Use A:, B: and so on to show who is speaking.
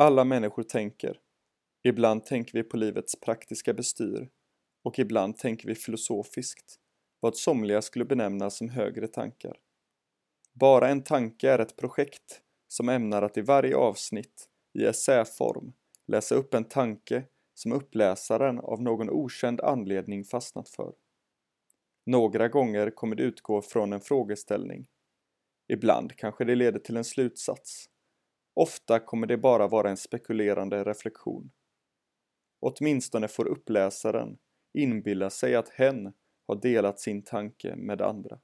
A: Alla människor tänker. Ibland tänker vi på livets praktiska bestyr och ibland tänker vi filosofiskt, vad somliga skulle benämna som högre tankar. Bara en tanke är ett projekt som ämnar att i varje avsnitt, i essäform, läsa upp en tanke som uppläsaren av någon okänd anledning fastnat för. Några gånger kommer det utgå från en frågeställning. Ibland kanske det leder till en slutsats. Ofta kommer det bara vara en spekulerande reflektion. Åtminstone får uppläsaren inbilla sig att hen har delat sin tanke med andra.